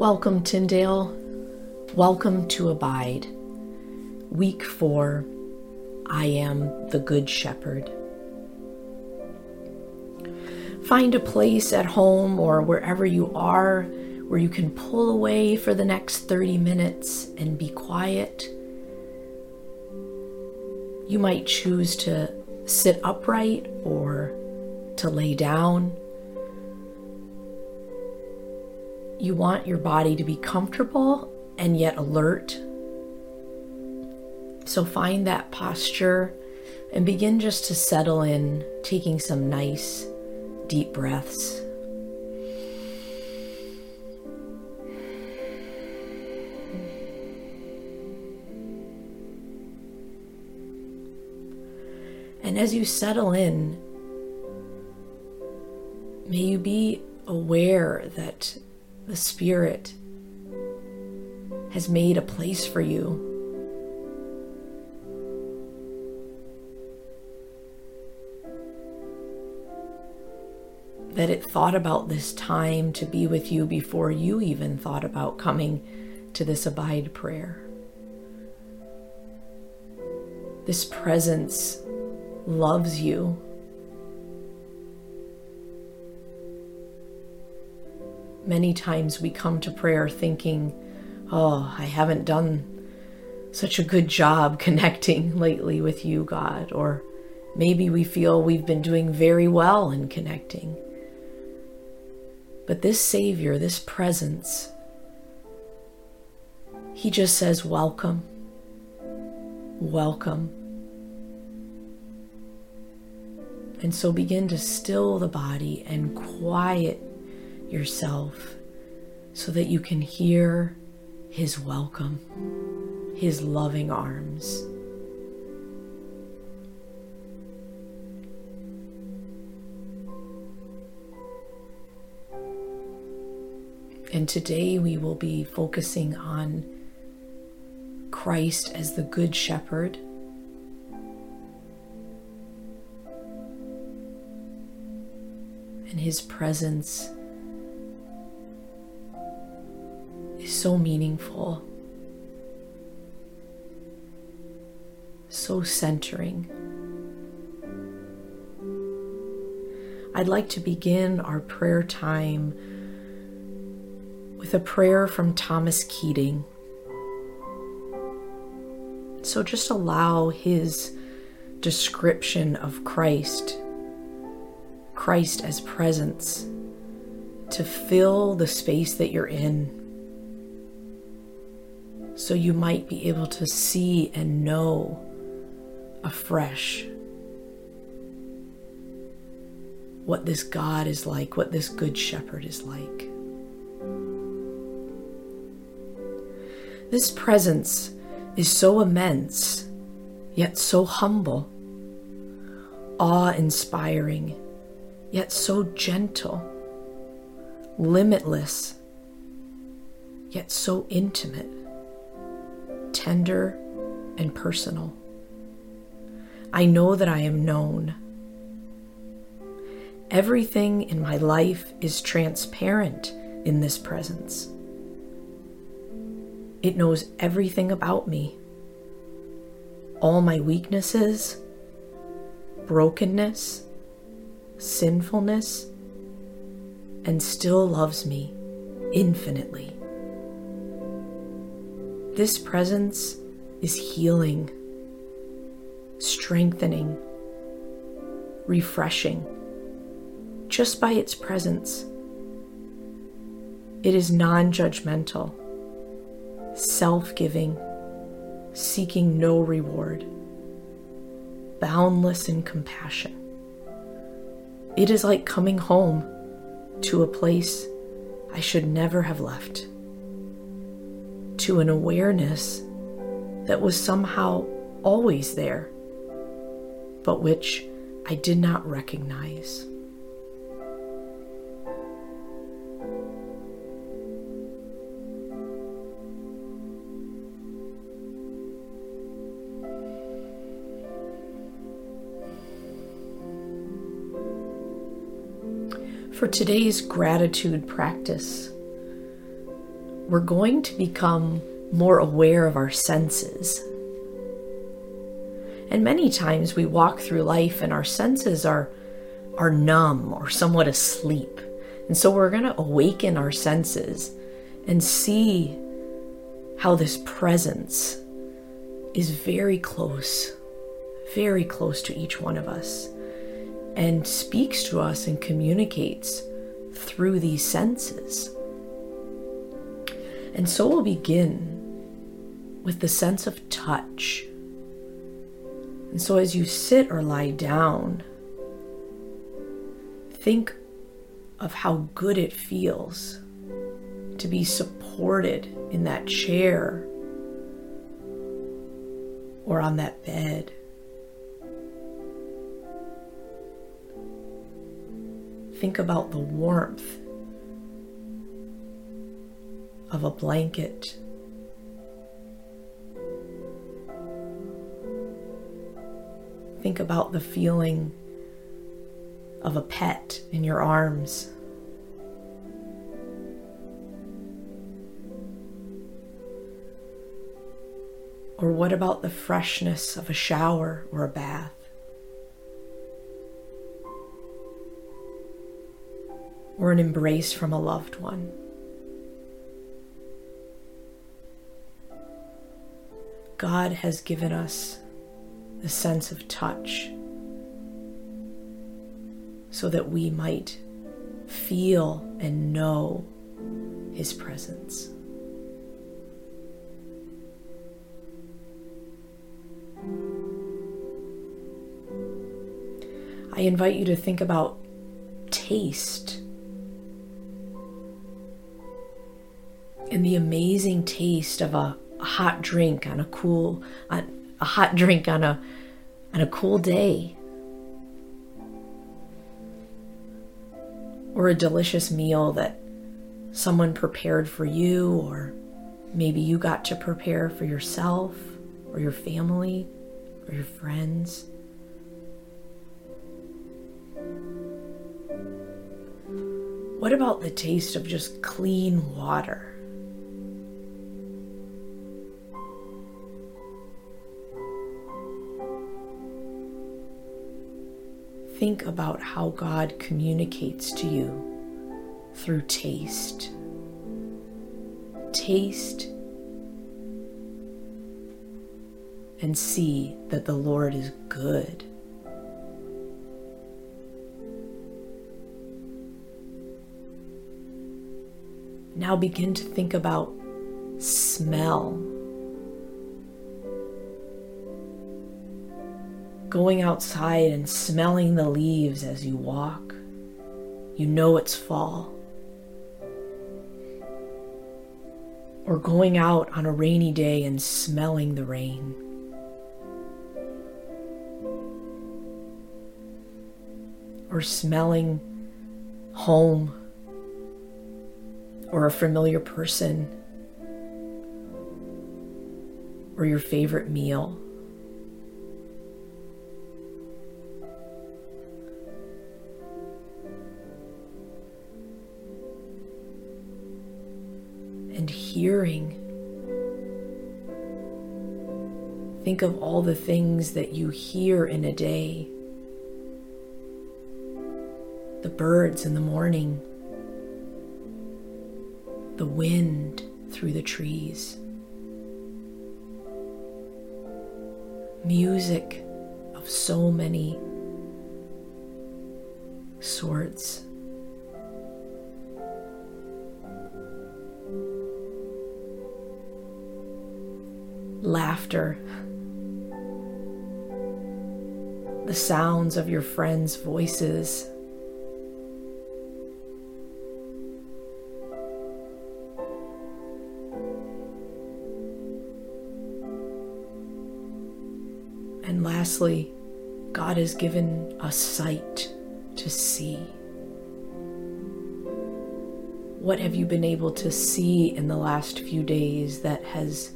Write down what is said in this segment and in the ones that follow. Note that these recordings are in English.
Welcome, Tyndale. Welcome to Abide. Week four I am the Good Shepherd. Find a place at home or wherever you are where you can pull away for the next 30 minutes and be quiet. You might choose to sit upright or to lay down. You want your body to be comfortable and yet alert. So find that posture and begin just to settle in, taking some nice deep breaths. And as you settle in, may you be aware that the Spirit has made a place for you. That it thought about this time to be with you before you even thought about coming to this abide prayer. This presence loves you Many times we come to prayer thinking, oh, I haven't done such a good job connecting lately with you, God. Or maybe we feel we've been doing very well in connecting. But this Savior, this presence, He just says, Welcome, welcome. And so begin to still the body and quiet yourself so that you can hear His welcome, His loving arms. And today we will be focusing on Christ as the Good Shepherd. And his presence so meaningful, so centering. I'd like to begin our prayer time with a prayer from Thomas Keating. So just allow his description of Christ, Christ as presence, to fill the space that you're in so you might be able to see and know afresh what this God is like, what this Good Shepherd is like. This presence is so immense, yet so humble, awe inspiring, yet so gentle, limitless, yet so intimate tender and personal. I know that I am known. Everything in my life is transparent in this presence. It knows everything about me, all my weaknesses, brokenness, sinfulness, and still loves me infinitely. This presence is healing, strengthening, refreshing just by its presence. It is non judgmental, self giving, seeking no reward, boundless in compassion. It is like coming home to a place I should never have left to an awareness that was somehow always there, but which I did not recognize. For today's gratitude practice, we're going to become more aware of our senses. And many times we walk through life and our senses are, are numb or somewhat asleep. And so we're going to awaken our senses and see how this presence is very close, very close to each one of us, and speaks to us and communicates through these senses. And so we'll begin with the sense of touch. And so as you sit or lie down, think of how good it feels to be supported in that chair or on that bed. Think about the warmth of a blanket. Think about the feeling of a pet in your arms. Or what about the freshness of a shower or a bath? Or an embrace from a loved one? God has given us the sense of touch so that we might feel and know His presence. I invite you to think about taste and the amazing taste of a, a hot drink on a cool on a hot drink on a on a cool day or a delicious meal that someone prepared for you or maybe you got to prepare for yourself or your family or your friends What about the taste of just clean water? Think about how God communicates to you through taste. Taste and see that the Lord is good. Now begin to think about smell. Going outside and smelling the leaves as you walk. You know it's fall. Or going out on a rainy day and smelling the rain. Or smelling home or a familiar person or your favorite meal. Hearing. Think of all the things that you hear in a day. The birds in the morning the wind through the trees. Music of so many sorts. Laughter. The sounds of your friends' voices. And lastly, God has given us sight to see. What have you been able to see in the last few days that has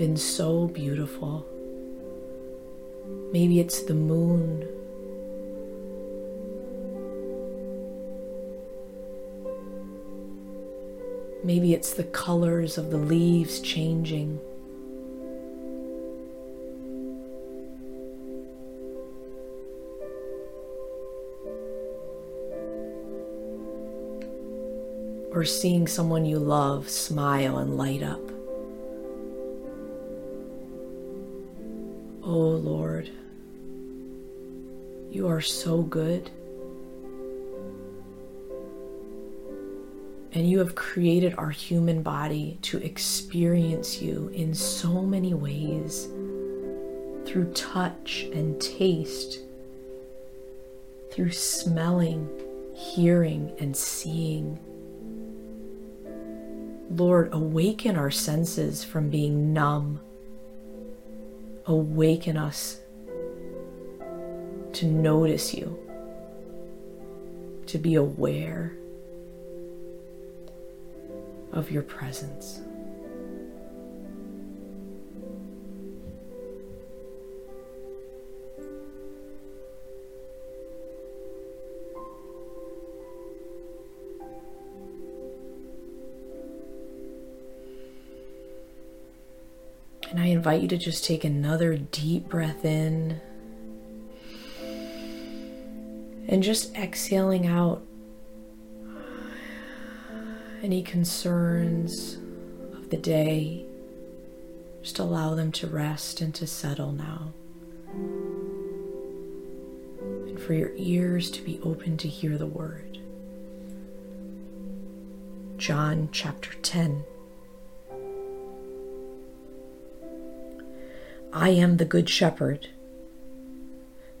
been so beautiful? Maybe it's the moon. Maybe it's the colors of the leaves changing. Or seeing someone you love smile and light up. Are so good. And you have created our human body to experience you in so many ways through touch and taste, through smelling, hearing, and seeing. Lord, awaken our senses from being numb. Awaken us to notice you, to be aware of your presence. And I invite you to just take another deep breath in and just exhaling out any concerns of the day. Just allow them to rest and to settle now. And for your ears to be open to hear the word. John chapter 10. I am the Good Shepherd.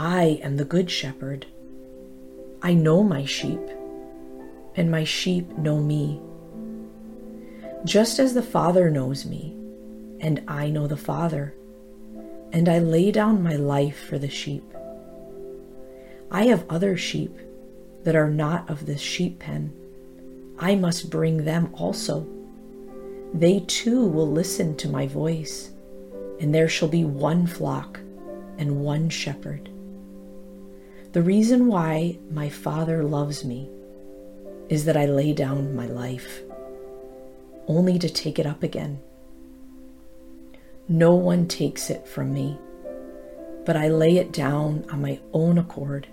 I am the good shepherd. I know my sheep and my sheep know me. Just as the Father knows me, and I know the Father, and I lay down my life for the sheep. I have other sheep that are not of this sheep pen. I must bring them also. They too will listen to my voice, and there shall be one flock and one shepherd. The reason why my Father loves me is that I lay down my life only to take it up again. No one takes it from me, but I lay it down on my own accord.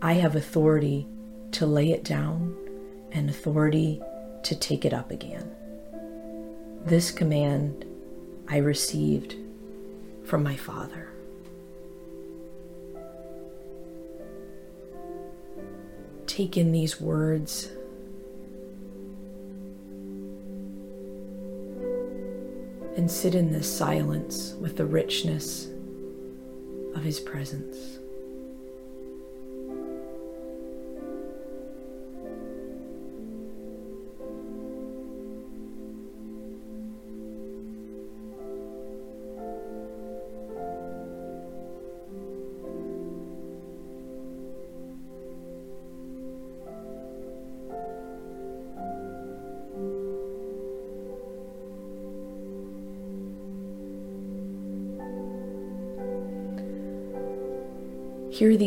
I have authority to lay it down and authority to take it up again. This command I received from my Father. Take in these words. And sit in this silence with the richness of His presence.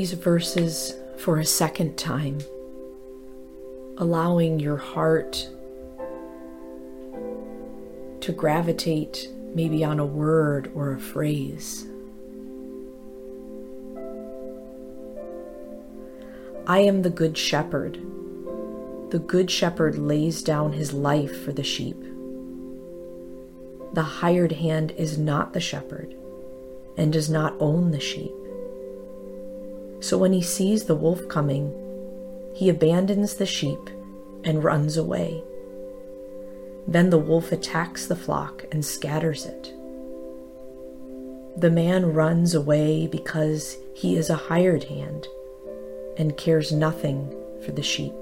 These verses for a second time, allowing your heart to gravitate maybe on a word or a phrase. I am the Good Shepherd. The Good Shepherd lays down his life for the sheep. The hired hand is not the shepherd and does not own the sheep. So when he sees the wolf coming, he abandons the sheep and runs away. Then the wolf attacks the flock and scatters it. The man runs away because he is a hired hand and cares nothing for the sheep.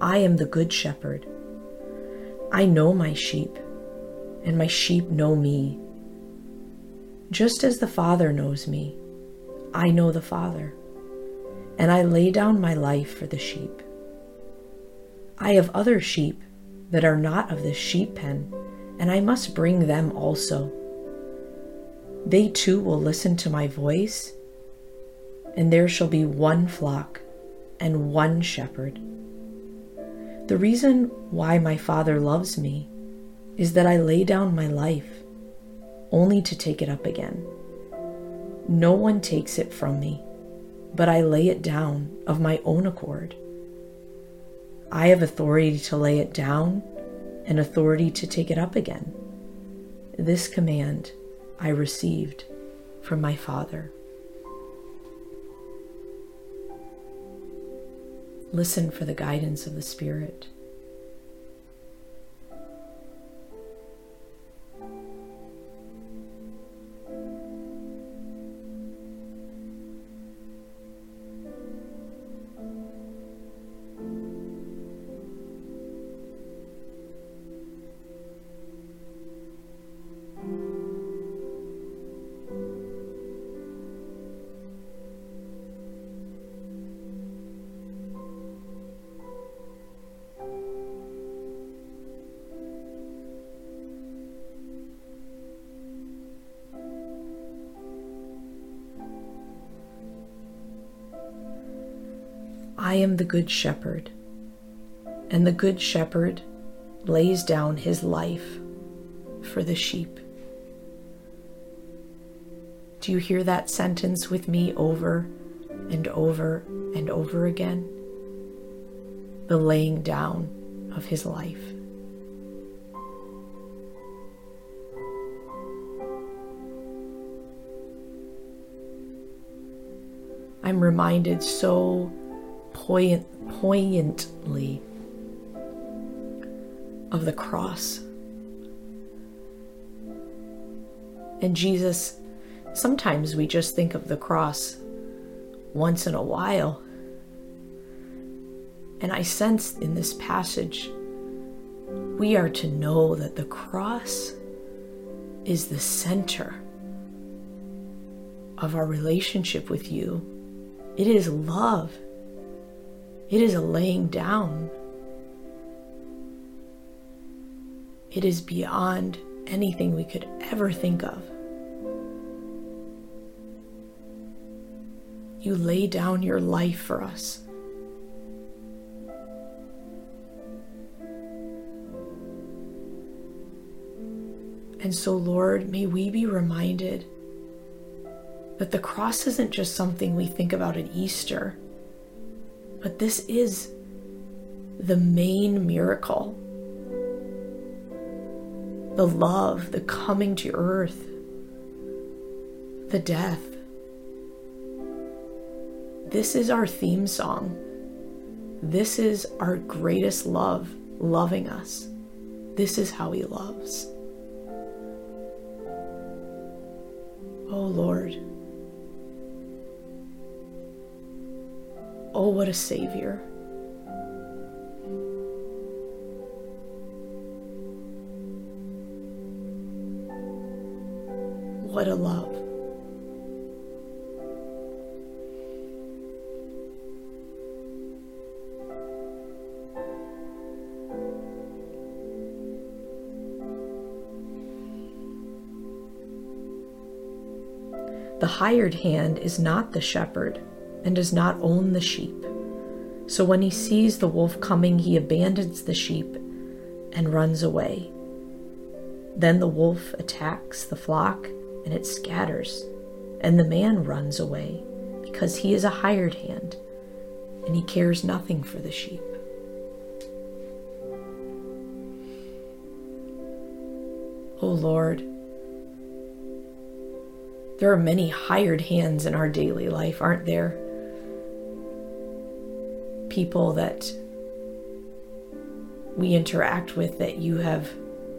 I am the good shepherd. I know my sheep, and my sheep know me. Just as the Father knows me, I know the Father, and I lay down my life for the sheep. I have other sheep that are not of this sheep pen, and I must bring them also. They too will listen to my voice, and there shall be one flock and one shepherd. The reason why my Father loves me is that I lay down my life only to take it up again. No one takes it from me, but I lay it down of my own accord. I have authority to lay it down and authority to take it up again. This command I received from my Father. Listen for the guidance of the Spirit. I am the Good Shepherd, and the Good Shepherd lays down his life for the sheep. Do you hear that sentence with me over and over and over again? The laying down of his life. I'm reminded so poignant, poignantly of the cross. And Jesus, sometimes we just think of the cross once in a while. And I sense in this passage, we are to know that the cross is the center of our relationship with you. It is love. It is a laying down. It is beyond anything we could ever think of. You lay down your life for us. And so, Lord, may we be reminded that the cross isn't just something we think about at Easter but this is the main miracle the love, the coming to earth, the death. This is our theme song. This is our greatest love, loving us. This is how He loves. Oh Lord. Oh, what a Savior. What a love. The hired hand is not the shepherd and does not own the sheep. So when he sees the wolf coming, he abandons the sheep and runs away. Then the wolf attacks the flock and it scatters, and the man runs away because he is a hired hand and he cares nothing for the sheep. Oh Lord, there are many hired hands in our daily life, aren't there? People that we interact with that you have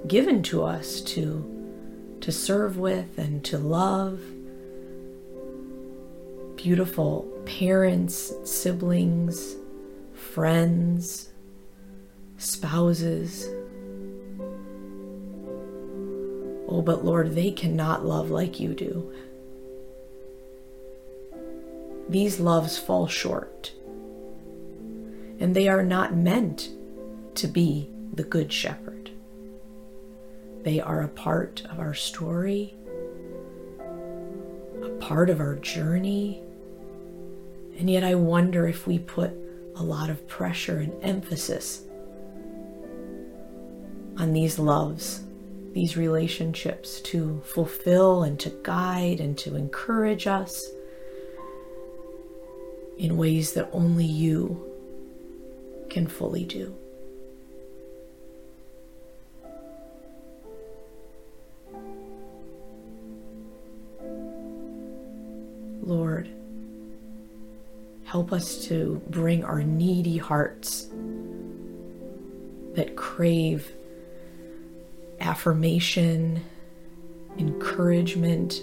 given to us to to serve with and to love beautiful parents siblings friends spouses. Oh, but Lord, they cannot love like you do. These loves fall short, and they are not meant to be the Good Shepherd. They are a part of our story, a part of our journey, and yet I wonder if we put a lot of pressure and emphasis on these loves, these relationships to fulfill and to guide and to encourage us in ways that only you can fully do. Lord, help us to bring our needy hearts that crave affirmation, encouragement,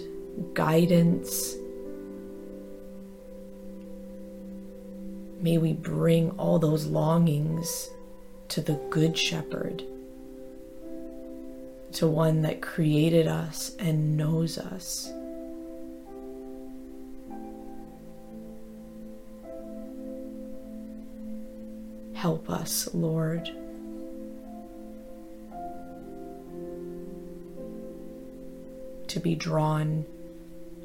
guidance. May we bring all those longings to the Good Shepherd, to one that created us and knows us. Help us, Lord. to be drawn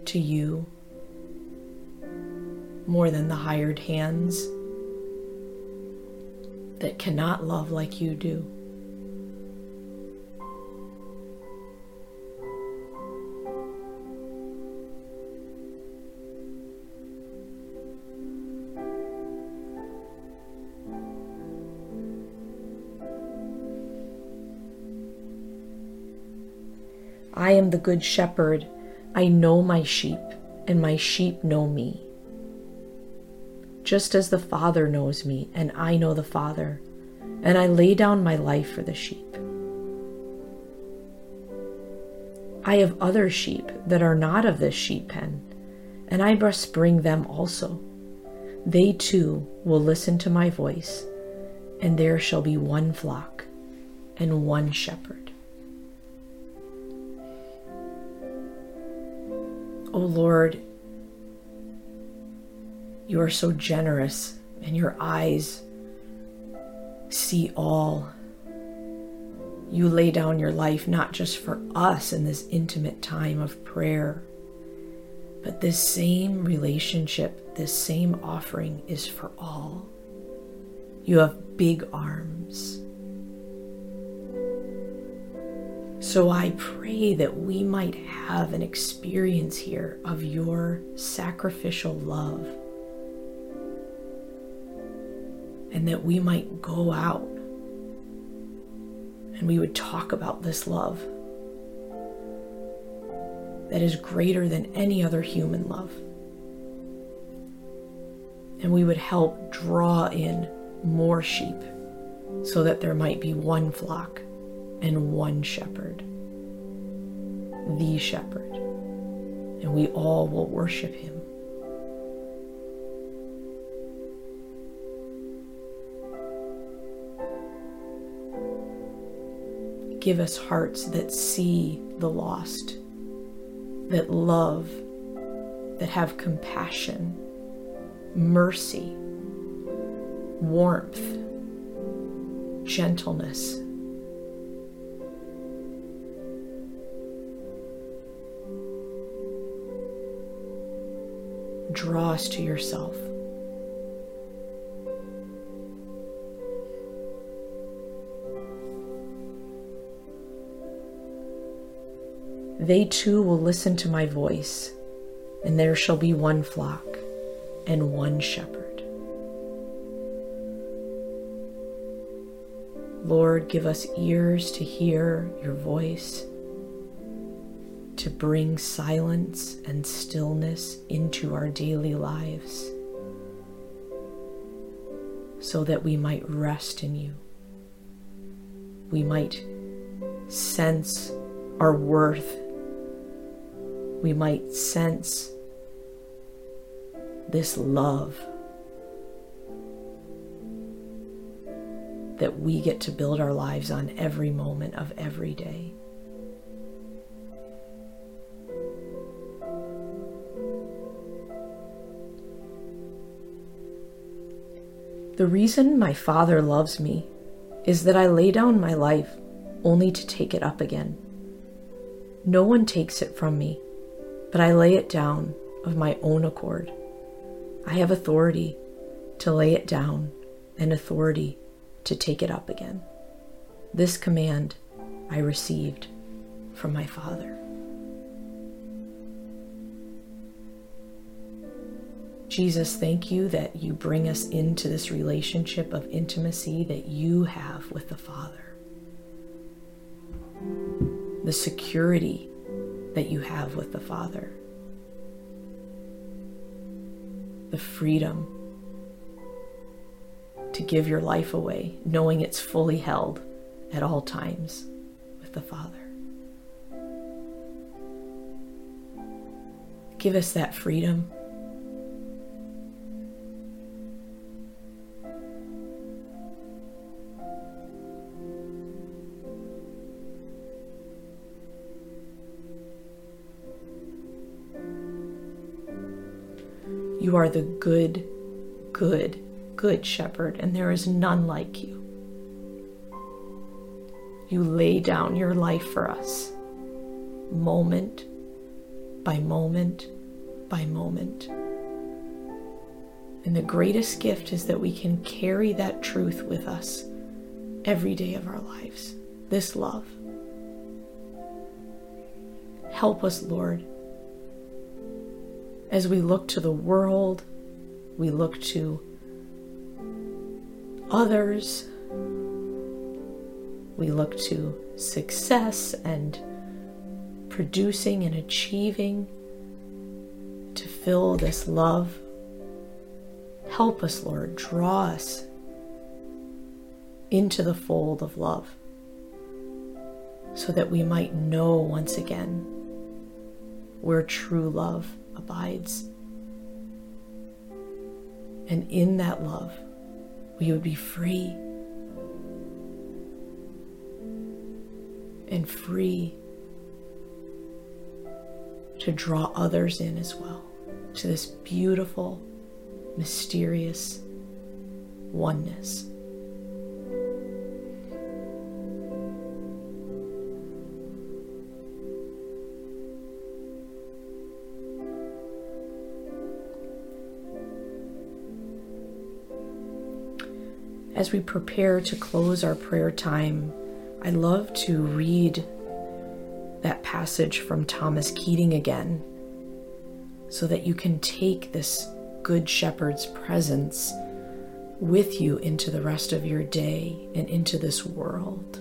to you more than the hired hands that cannot love like you do. I am the good shepherd. I know my sheep, and my sheep know me. Just as the Father knows me, and I know the Father, and I lay down my life for the sheep. I have other sheep that are not of this sheep pen, and I must bring them also. They too will listen to my voice, and there shall be one flock and one shepherd. O Lord, you are so generous, and your eyes see all. You lay down your life not just for us in this intimate time of prayer, but this same relationship, this same offering is for all. You have big arms. So I pray that we might have an experience here of your sacrificial love. And that we might go out and we would talk about this love that is greater than any other human love. And we would help draw in more sheep so that there might be one flock and one shepherd, the shepherd, and we all will worship him. Give us hearts that see the lost, that love, that have compassion, mercy, warmth, gentleness, draw us to yourself. They too will listen to my voice, and there shall be one flock and one shepherd. Lord, give us ears to hear your voice to bring silence and stillness into our daily lives so that we might rest in you. We might sense our worth. We might sense this love that we get to build our lives on every moment of every day. The reason my Father loves me is that I lay down my life only to take it up again. No one takes it from me, but I lay it down of my own accord. I have authority to lay it down and authority to take it up again. This command I received from my Father. Jesus, thank you that you bring us into this relationship of intimacy that you have with the Father. The security that you have with the Father. The freedom to give your life away, knowing it's fully held at all times with the Father. Give us that freedom You are the good, good, good shepherd, and there is none like you. You lay down your life for us, moment by moment by moment. And the greatest gift is that we can carry that truth with us every day of our lives this love. Help us, Lord, as we look to the world, we look to others, we look to success and producing and achieving to fill this love. Help us, Lord, draw us into the fold of love so that we might know once again where true love abides. And in that love, we would be free and free to draw others in as well to this beautiful, mysterious oneness. As we prepare to close our prayer time, I love to read that passage from Thomas Keating again so that you can take this Good Shepherd's presence with you into the rest of your day and into this world.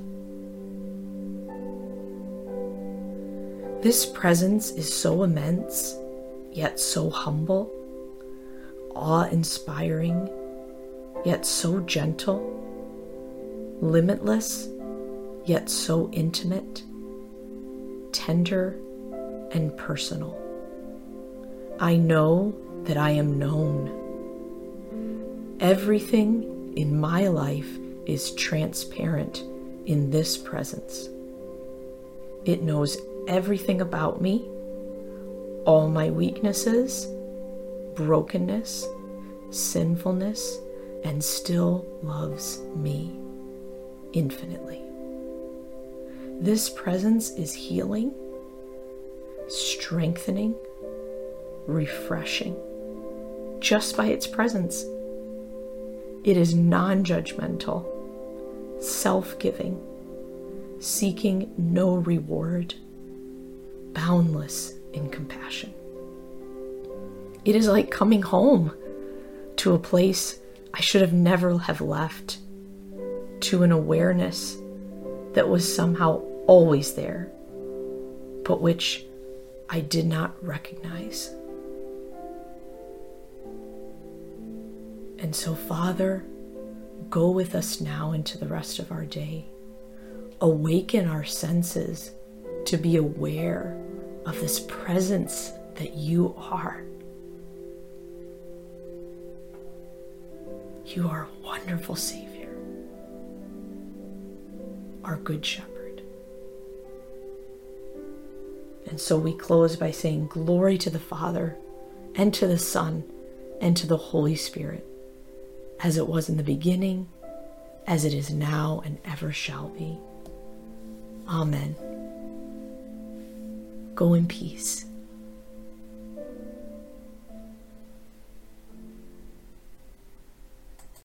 This presence is so immense, yet so humble, awe inspiring, yet so gentle, limitless, yet so intimate, tender, and personal. I know that I am known. Everything in my life is transparent in this presence. It knows everything about me, all my weaknesses, brokenness, sinfulness, and still loves me infinitely. This presence is healing, strengthening, refreshing just by its presence. It is non judgmental, self giving, seeking no reward, boundless in compassion. It is like coming home to a place I should have never have left to an awareness that was somehow always there, but which I did not recognize. And so, Father, go with us now into the rest of our day. Awaken our senses to be aware of this presence that you are. You are a wonderful Savior. our Good Shepherd. And so we close by saying, Glory to the Father, and to the Son, and to the Holy Spirit, as it was in the beginning, as it is now, and ever shall be. Amen. Go in peace.